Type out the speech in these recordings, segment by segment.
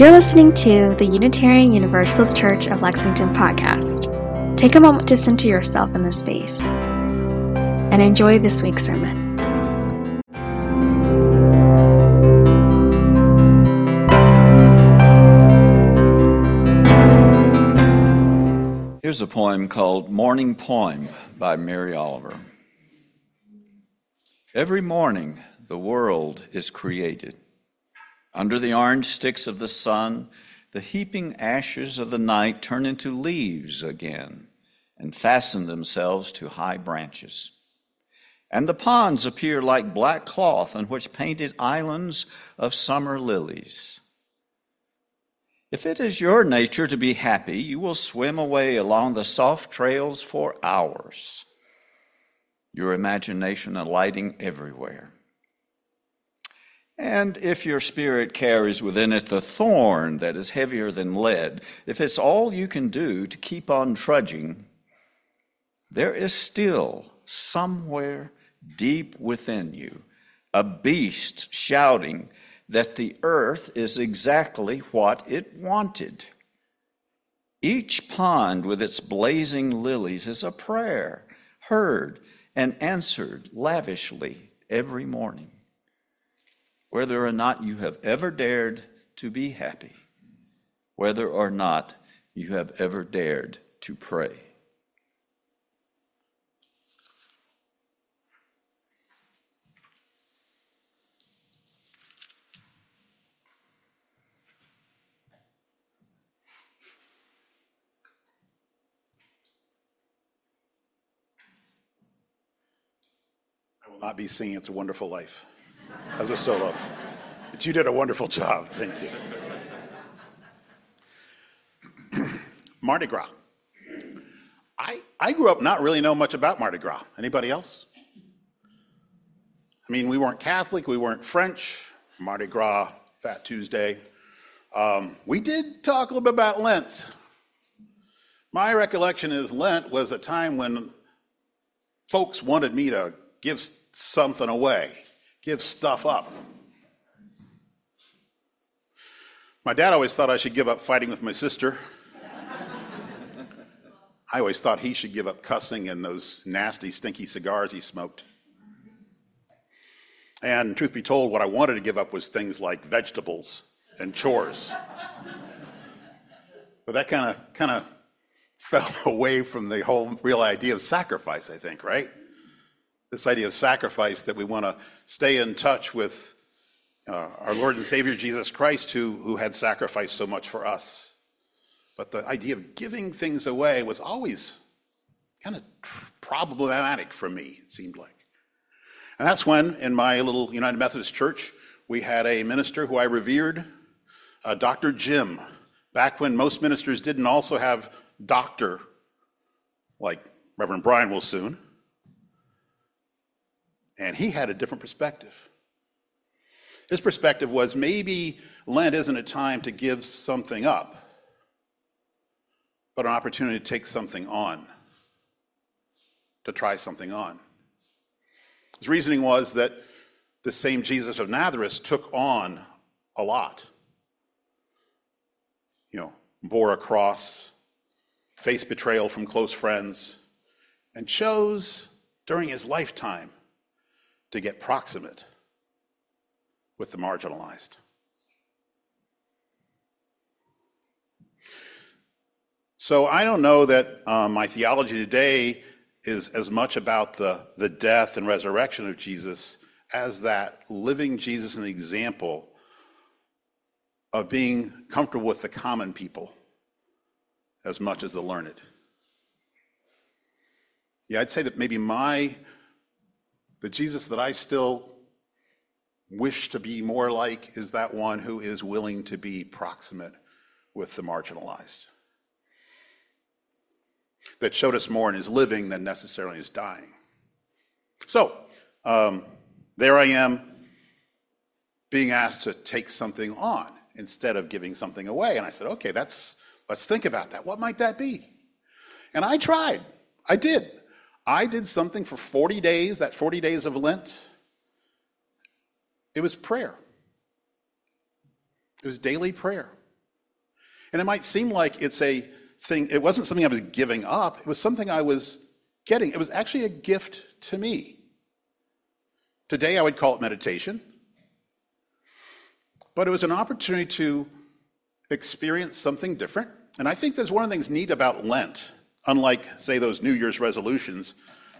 You're listening to the Unitarian Universalist Church of Lexington podcast. Take a moment to center yourself in this space and enjoy this week's sermon. Here's a poem called Morning Poem by Mary Oliver. Every morning, the world is created. Under the orange sticks of the sun, the heaping ashes of the night turn into leaves again and fasten themselves to high branches. And the ponds appear like black cloth on which painted islands of summer lilies. If it is your nature to be happy, you will swim away along the soft trails for hours, your imagination alighting everywhere. And if your spirit carries within it the thorn that is heavier than lead, if it's all you can do to keep on trudging, there is still somewhere deep within you a beast shouting that the earth is exactly what it wanted. Each pond with its blazing lilies is a prayer heard and answered lavishly every morning. Whether or not you have ever dared to be happy, whether or not you have ever dared to pray. I will Not be singing It's a Wonderful Life as a solo. But you did a wonderful job. Thank you. Mardi Gras. I, I grew up not really know much about Mardi Gras. Anybody else? I mean, we weren't Catholic, we weren't French. Mardi Gras, Fat Tuesday. Um, we did talk a little bit about Lent. My recollection is Lent was a time when folks wanted me to give something away, give stuff up. My dad always thought I should give up fighting with my sister. I always thought he should give up cussing and those nasty, stinky cigars he smoked. And truth be told, what I wanted to give up was things like vegetables and chores. But that kind of kind of fell away from the whole real idea of sacrifice, I think, right? This idea of sacrifice that we want to stay in touch with uh, our Lord and Savior Jesus Christ, who, who had sacrificed so much for us. But the idea of giving things away was always kind of problematic for me, it seemed like. And that's when, in my little United Methodist church, we had a minister who I revered, uh, Dr. Jim, back when most ministers didn't also have doctor, like Reverend Brian will soon. And he had a different perspective. His perspective was maybe Lent isn't a time to give something up, but an opportunity to take something on, to try something on. His reasoning was that the same Jesus of Nazareth took on a lot. You know, bore a cross, faced betrayal from close friends, and chose during his lifetime to get proximate with the marginalized. So I don't know that um, my theology today is as much about the, the death and resurrection of Jesus as that living Jesus an example of being comfortable with the common people as much as the learned. Yeah, I'd say that maybe my the Jesus that I still wish to be more like is that one who is willing to be proximate with the marginalized. That showed us more in his living than necessarily his dying. So, um, there I am being asked to take something on instead of giving something away. And I said, okay, that's, let's think about that. What might that be? And I tried. I did. I did something for 40 days, that 40 days of Lent. It was prayer. It was daily prayer. And it might seem like it's a thing, it wasn't something I was giving up, it was something I was getting. It was actually a gift to me. Today I would call it meditation, but it was an opportunity to experience something different. And I think there's one of the things neat about Lent, unlike, say, those New Year's resolutions.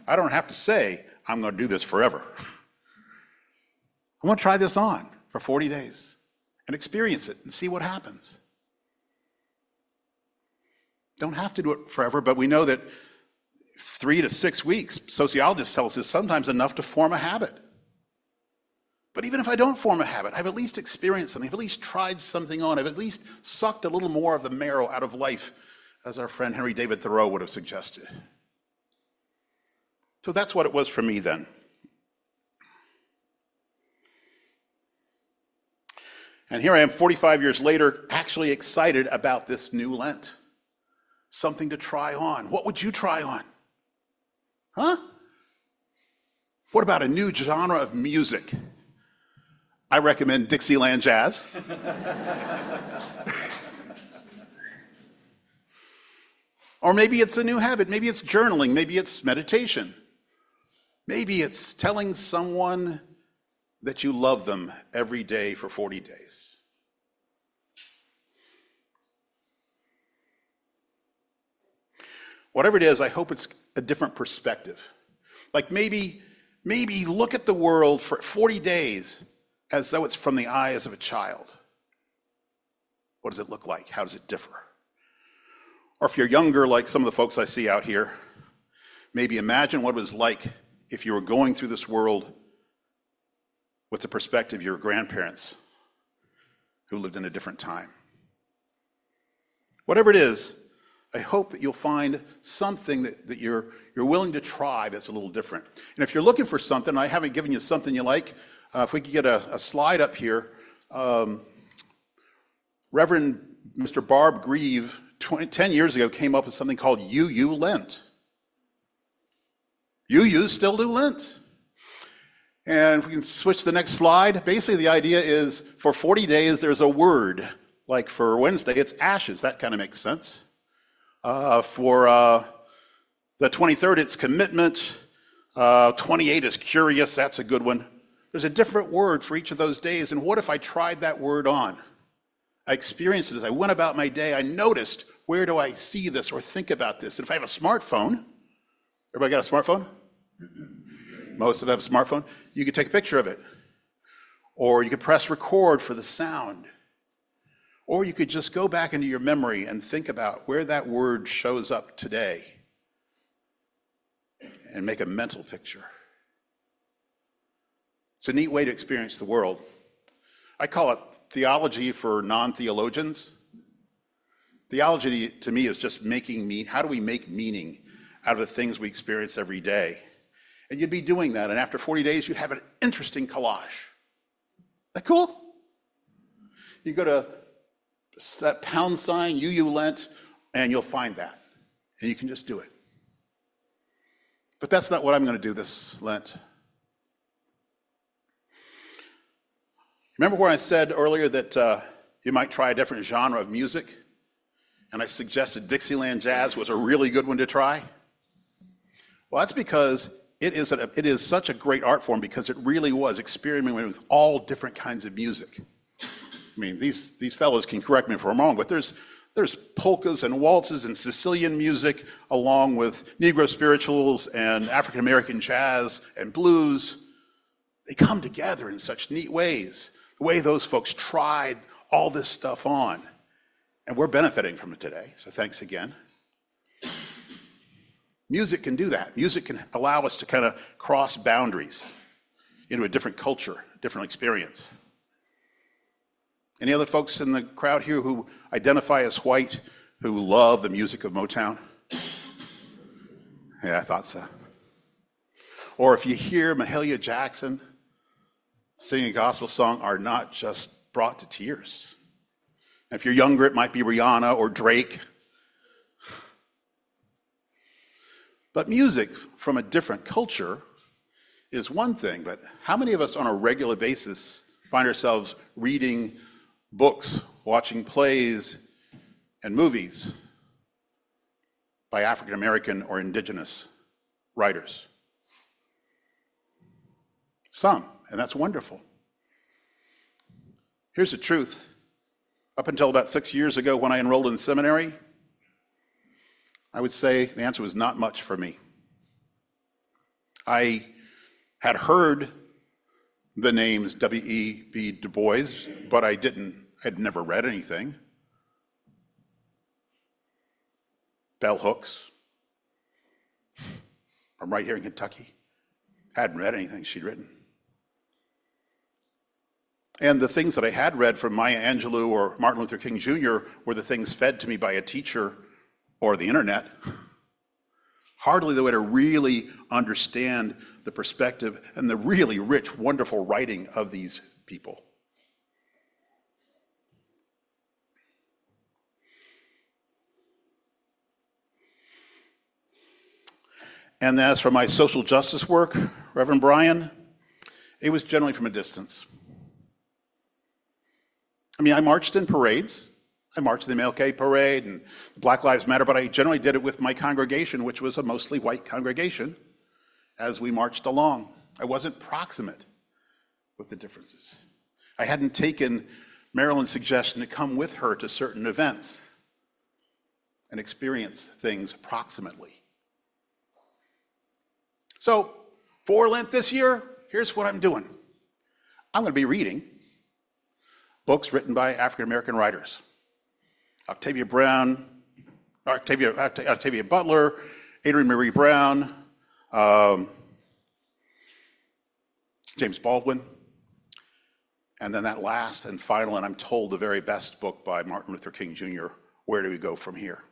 I don't have to say, I'm going to do this forever. I want to try this on for 40 days and experience it and see what happens. Don't have to do it forever, but we know that three to six weeks, sociologists tell us, is sometimes enough to form a habit. But even if I don't form a habit, I've at least experienced something, I've at least tried something on, I've at least sucked a little more of the marrow out of life, as our friend Henry David Thoreau would have suggested. So that's what it was for me then. And here I am 45 years later, actually excited about this new Lent. Something to try on. What would you try on? Huh? What about a new genre of music? I recommend Dixieland Jazz. or maybe it's a new habit. Maybe it's journaling. Maybe it's meditation. Maybe it's telling someone that you love them every day for 40 days. Whatever it is, I hope it's a different perspective. Like maybe, maybe look at the world for 40 days as though it's from the eyes of a child. What does it look like? How does it differ? Or if you're younger, like some of the folks I see out here, maybe imagine what it was like if you were going through this world with the perspective of your grandparents who lived in a different time. Whatever it is, I hope that you'll find something that, that you're, you're willing to try that's a little different. And if you're looking for something, I haven't given you something you like, uh, if we could get a, a slide up here. Um, Reverend Mr. Barb Greve, 20, 10 years ago, came up with something called UU Lent. UU still do Lent. And if we can switch the next slide, basically the idea is for 40 days there's a word. Like for Wednesday, it's ashes. That kind of makes sense. Uh, for uh, the 23rd, it's commitment. Uh, 28 is curious. That's a good one. There's a different word for each of those days. And what if I tried that word on? I experienced it as I went about my day. I noticed where do I see this or think about this? And if I have a smartphone, everybody got a smartphone? Most of them have a smartphone. You could take a picture of it. Or you could press record for the sound. Or you could just go back into your memory and think about where that word shows up today and make a mental picture. It's a neat way to experience the world. I call it theology for non theologians. Theology to me is just making meaning. How do we make meaning out of the things we experience every day? And you'd be doing that, and after 40 days, you'd have an interesting collage. That cool? You go to that pound sign, UU Lent, and you'll find that. And you can just do it. But that's not what I'm going to do this Lent. Remember where I said earlier that uh, you might try a different genre of music? And I suggested Dixieland Jazz was a really good one to try? Well, that's because it is, a, it is such a great art form because it really was experimenting with all different kinds of music. I mean, these, these fellows can correct me if I'm wrong, but there's, there's polkas and waltzes and Sicilian music, along with Negro spirituals and African American jazz and blues. They come together in such neat ways. The way those folks tried all this stuff on. And we're benefiting from it today, so thanks again. Music can do that. Music can allow us to kind of cross boundaries into a different culture, different experience. Any other folks in the crowd here who identify as white who love the music of Motown? Yeah, I thought so. Or if you hear Mahalia Jackson sing a gospel song, are not just brought to tears. If you're younger, it might be Rihanna or Drake. But music from a different culture is one thing, but how many of us on a regular basis find ourselves reading books, watching plays, and movies by African American or indigenous writers. Some, and that's wonderful. Here's the truth. Up until about six years ago, when I enrolled in seminary, I would say the answer was not much for me. I had heard the names W.E.B. Du Bois, but I didn't, had never read anything. Bell Hooks, from right here in Kentucky, hadn't read anything she'd written. And the things that I had read from Maya Angelou or Martin Luther King Jr. were the things fed to me by a teacher or the internet. Hardly the way to really understand the perspective and the really rich, wonderful writing of these people. And as for my social justice work, Reverend Brian, it was generally from a distance. I mean, I marched in parades. I marched in the MLK parade and Black Lives Matter, but I generally did it with my congregation, which was a mostly white congregation, as we marched along. I wasn't proximate with the differences. I hadn't taken Marilyn's suggestion to come with her to certain events and experience things proximately. So, for Lent this year, here's what I'm doing I'm going to be reading books written by African American writers. Octavia Brown, Octavia, Octavia Butler, Adrienne Maree Brown, um, James Baldwin, and then that last and final, and I'm told the very best book by Martin Luther King Jr., Where Do We Go From Here?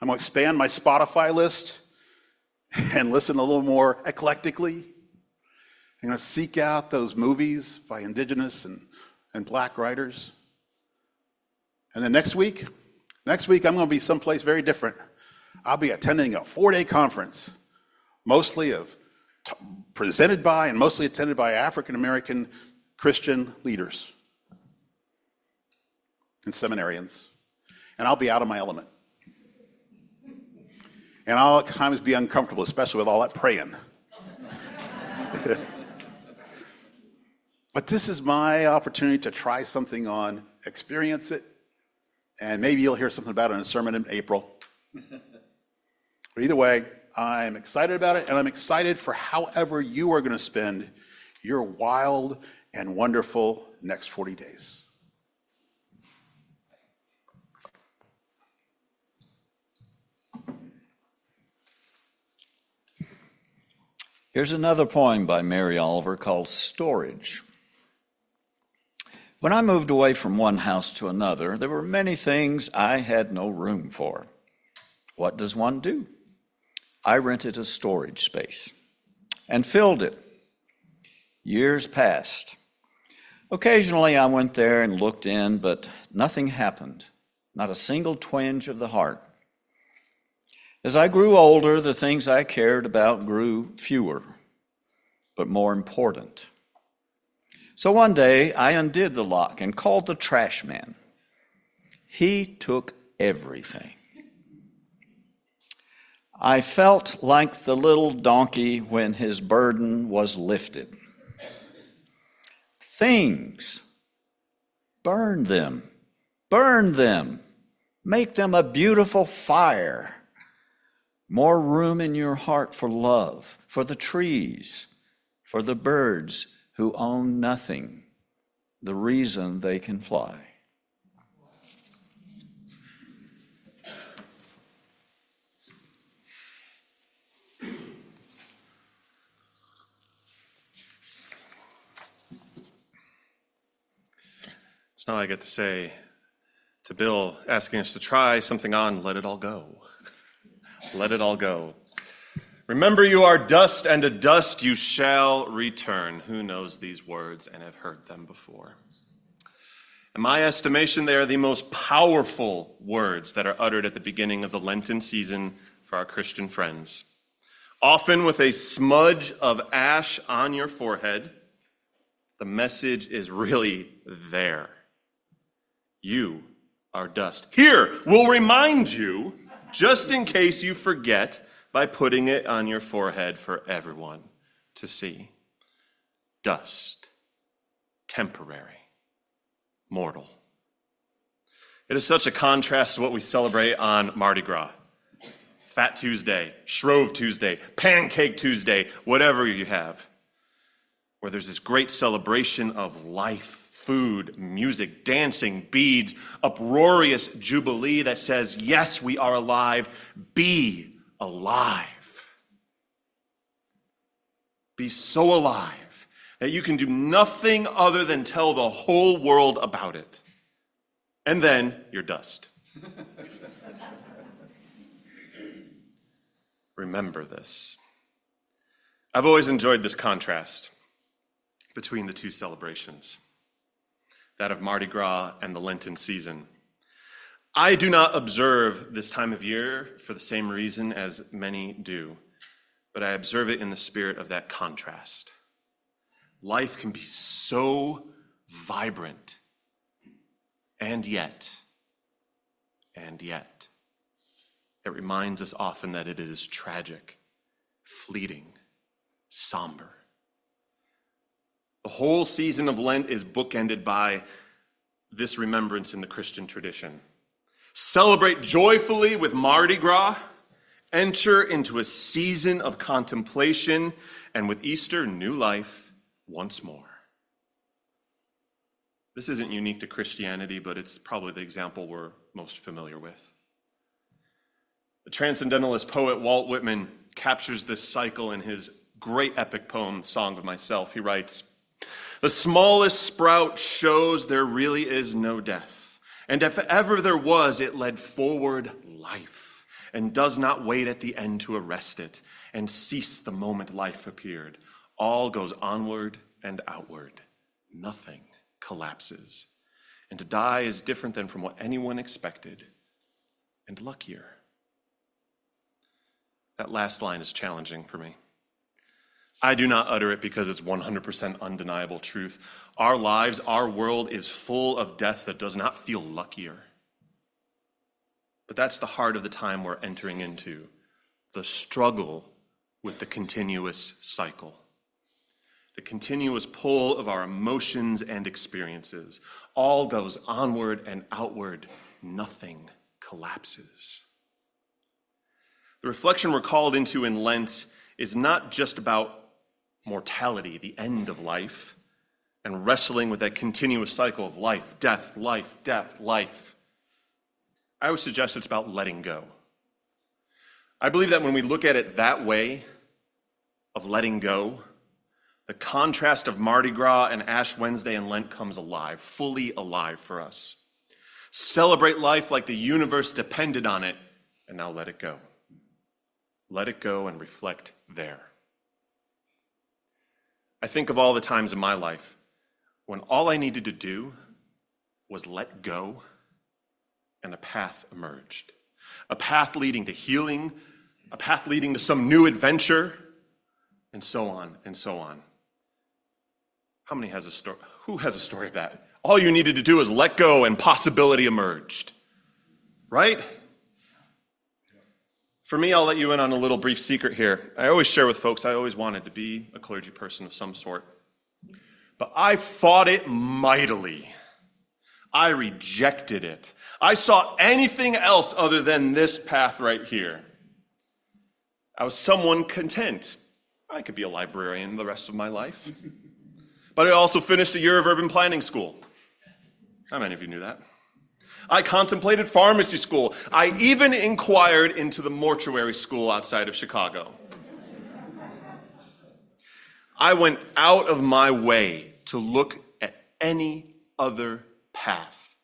I'm going to expand my Spotify list and listen a little more eclectically. I'm going to seek out those movies by indigenous and and black writers. And then next week, next week I'm going to be someplace very different. I'll be attending a four-day conference, mostly of t- presented by and mostly attended by African American Christian leaders and seminarians. And I'll be out of my element. And I'll at times be uncomfortable, especially with all that praying. But this is my opportunity to try something on, experience it, and maybe you'll hear something about it in a sermon in April. but either way, I'm excited about it, and I'm excited for however you are going to spend your wild and wonderful next 40 days. Here's another poem by Mary Oliver called Storage. When I moved away from one house to another, there were many things I had no room for. What does one do? I rented a storage space and filled it. Years passed. Occasionally I went there and looked in, but nothing happened, not a single twinge of the heart. As I grew older, the things I cared about grew fewer, but more important. So one day I undid the lock and called the trash man. He took everything. I felt like the little donkey when his burden was lifted. Things, burn them, burn them, make them a beautiful fire. More room in your heart for love, for the trees, for the birds who own nothing, the reason they can fly. So now I get to say to Bill, asking us to try something on, let it all go. let it all go. Remember, you are dust, and to dust you shall return. Who knows these words and have heard them before? In my estimation, they are the most powerful words that are uttered at the beginning of the Lenten season for our Christian friends. Often with a smudge of ash on your forehead, the message is really there. You are dust. Here, we'll remind you, just in case you forget, by putting it on your forehead for everyone to see. Dust, temporary, mortal. It is such a contrast to what we celebrate on Mardi Gras. Fat Tuesday, Shrove Tuesday, Pancake Tuesday, whatever you have, where there's this great celebration of life, food, music, dancing, beads, uproarious jubilee that says, Yes, we are alive. Be alive. Be so alive that you can do nothing other than tell the whole world about it. And then you're dust. Remember this. I've always enjoyed this contrast between the two celebrations that of Mardi Gras and the Lenten season. I do not observe this time of year for the same reason as many do, but I observe it in the spirit of that contrast. Life can be so vibrant, and yet, and yet, it reminds us often that it is tragic, fleeting, somber. The whole season of Lent is bookended by this remembrance in the Christian tradition. Celebrate joyfully with Mardi Gras, enter into a season of contemplation, and with Easter, new life once more. This isn't unique to Christianity, but it's probably the example we're most familiar with. The transcendentalist poet Walt Whitman captures this cycle in his great epic poem, Song of Myself. He writes The smallest sprout shows there really is no death. And if ever there was, it led forward life and does not wait at the end to arrest it and cease the moment life appeared. All goes onward and outward. Nothing collapses. And to die is different than from what anyone expected and luckier. That last line is challenging for me. I do not utter it because it's 100% undeniable truth. Our lives, our world is full of death that does not feel luckier. But that's the heart of the time we're entering into the struggle with the continuous cycle, the continuous pull of our emotions and experiences. All goes onward and outward, nothing collapses. The reflection we're called into in Lent is not just about mortality, the end of life, and wrestling with that continuous cycle of life, death, life, death, life. I would suggest it's about letting go. I believe that when we look at it that way, of letting go, the contrast of Mardi Gras and Ash Wednesday and Lent comes alive, fully alive for us. Celebrate life like the universe depended on it, and now let it go. Let it go and reflect there. I think of all the times in my life when all I needed to do was let go and a path emerged. A path leading to healing, a path leading to some new adventure, and so on and so on. How many has a story? Who has a story of that? All you needed to do is let go and possibility emerged. Right? For me, I'll let you in on a little brief secret here. I always share with folks I always wanted to be a clergy person of some sort. But I fought it mightily. I rejected it. I saw anything else other than this path right here. I was someone content. I could be a librarian the rest of my life. But I also finished a year of urban planning school. How many of you knew that? I contemplated pharmacy school. I even inquired into the mortuary school outside of Chicago. I went out of my way to look at any other path.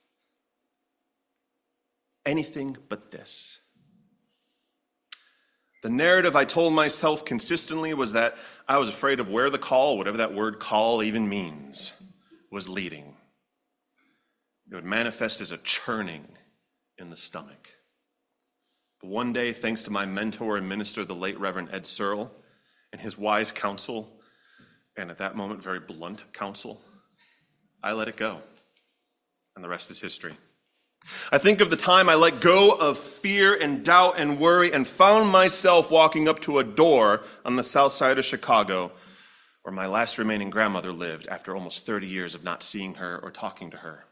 Anything but this. The narrative I told myself consistently was that I was afraid of where the call, whatever that word call even means, was leading. It would manifest as a churning in the stomach. But one day, thanks to my mentor and minister, the late Reverend Ed Searl, and his wise counsel, and at that moment, very blunt counsel, I let it go. And the rest is history. I think of the time I let go of fear and doubt and worry and found myself walking up to a door on the south side of Chicago where my last remaining grandmother lived after almost 30 years of not seeing her or talking to her.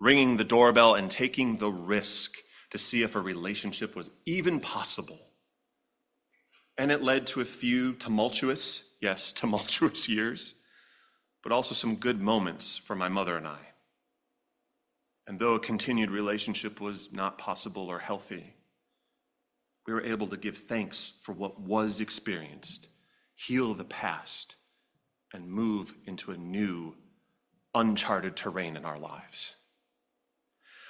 Ringing the doorbell and taking the risk to see if a relationship was even possible. And it led to a few tumultuous, yes, tumultuous years, but also some good moments for my mother and I. And though a continued relationship was not possible or healthy, we were able to give thanks for what was experienced, heal the past, and move into a new, uncharted terrain in our lives.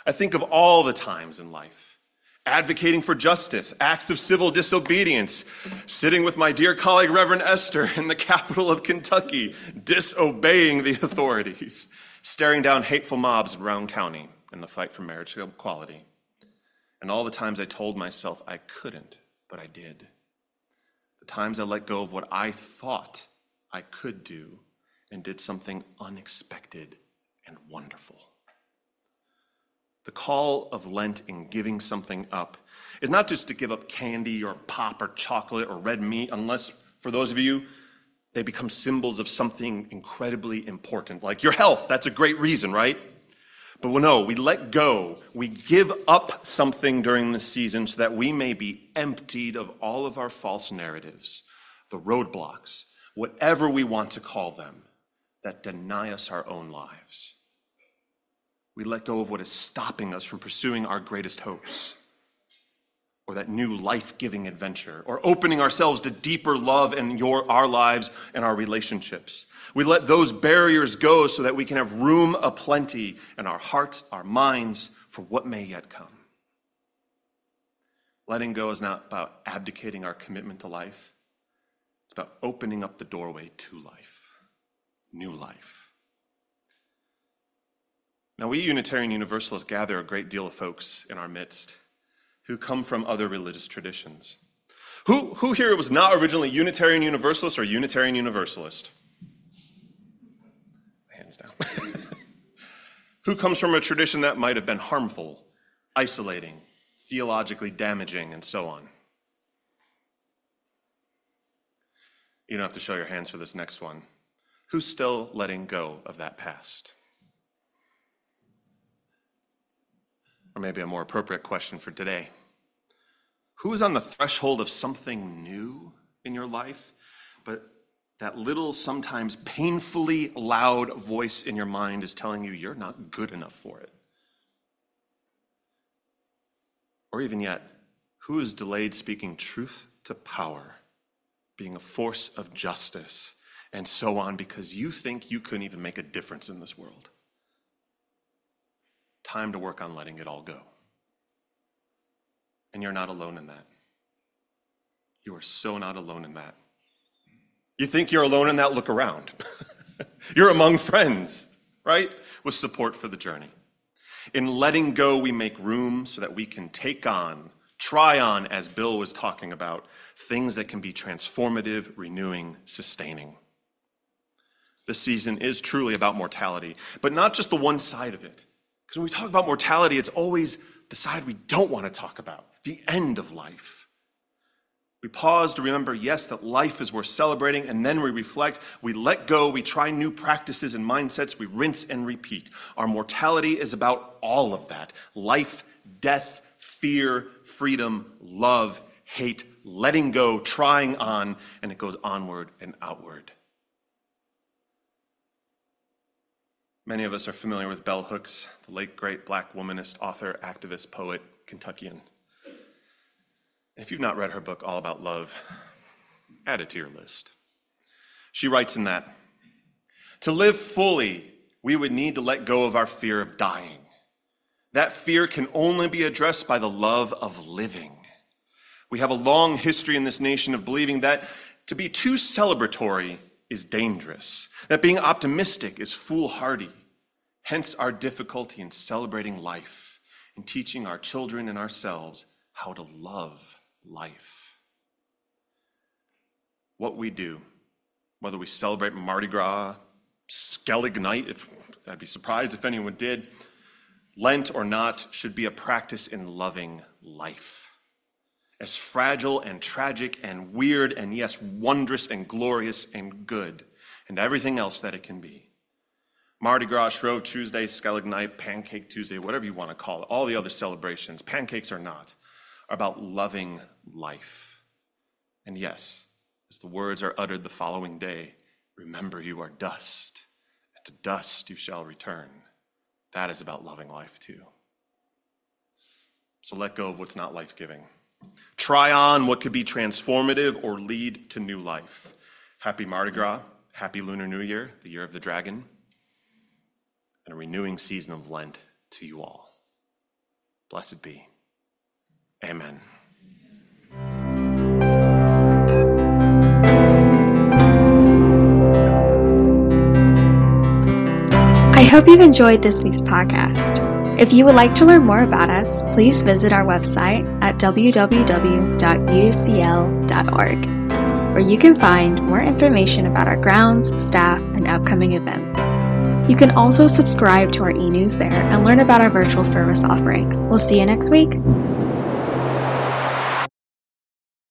I think of all the times in life advocating for justice, acts of civil disobedience, sitting with my dear colleague Reverend Esther in the capital of Kentucky, disobeying the authorities staring down hateful mobs in Brown County in the fight for marriage equality. And all the times I told myself I couldn't, but I did. The times I let go of what I thought I could do and did something unexpected and wonderful. The call of Lent in giving something up is not just to give up candy or pop or chocolate or red meat, unless, for those of you, they become symbols of something incredibly important, like your health. That's a great reason, right? But no, we let go. We give up something during the season so that we may be emptied of all of our false narratives, the roadblocks, whatever we want to call them, that deny us our own lives. We let go of what is stopping us from pursuing our greatest hopes or that new life-giving adventure or opening ourselves to deeper love in your our lives and our relationships. We let those barriers go so that we can have room aplenty in our hearts our minds for what may yet come. Letting go is not about abdicating our commitment to life. It's about opening up the doorway to life new life now we unitarian universalists gather a great deal of folks in our midst who come from other religious traditions. Who, who here was not originally Unitarian Universalist or Unitarian Universalist? Hands down. who comes from a tradition that might have been harmful, isolating, theologically damaging, and so on? You don't have to show your hands for this next one. Who's still letting go of that past? Or maybe a more appropriate question for today. Who is on the threshold of something new in your life, but that little, sometimes painfully loud voice in your mind is telling you you're not good enough for it? Or even yet, who is delayed speaking truth to power, being a force of justice, and so on because you think you couldn't even make a difference in this world? Time to work on letting it all go. And you're not alone in that. You are so not alone in that. You think you're alone in that? Look around. you're among friends, right? With support for the journey. In letting go, we make room so that we can take on, try on, as Bill was talking about, things that can be transformative, renewing, sustaining. This season is truly about mortality, but not just the one side of it. Because when we talk about mortality, it's always the side we don't want to talk about the end of life. We pause to remember, yes, that life is worth celebrating, and then we reflect, we let go, we try new practices and mindsets, we rinse and repeat. Our mortality is about all of that life, death, fear, freedom, love, hate, letting go, trying on, and it goes onward and outward. Many of us are familiar with Bell Hooks, the late great black womanist, author, activist, poet, Kentuckian. If you've not read her book, All About Love, add it to your list. She writes in that To live fully, we would need to let go of our fear of dying. That fear can only be addressed by the love of living. We have a long history in this nation of believing that to be too celebratory is dangerous, that being optimistic is foolhardy. Hence, our difficulty in celebrating life and teaching our children and ourselves how to love life. What we do, whether we celebrate Mardi Gras, Skellig Night, if I'd be surprised if anyone did, Lent or not should be a practice in loving life. As fragile and tragic and weird and yes, wondrous and glorious and good and everything else that it can be. Mardi Gras, Shrove Tuesday, Skellig Night, Pancake Tuesday, whatever you want to call it, all the other celebrations, pancakes or not, are about loving life. And yes, as the words are uttered the following day, remember you are dust, and to dust you shall return. That is about loving life too. So let go of what's not life giving. Try on what could be transformative or lead to new life. Happy Mardi Gras, happy Lunar New Year, the year of the dragon and a renewing season of Lent to you all. Blessed be. Amen. I hope you've enjoyed this week's podcast. If you would like to learn more about us, please visit our website at www.ucl.org, where you can find more information about our grounds, staff, and upcoming events. You can also subscribe to our e news there and learn about our virtual service offerings. We'll see you next week.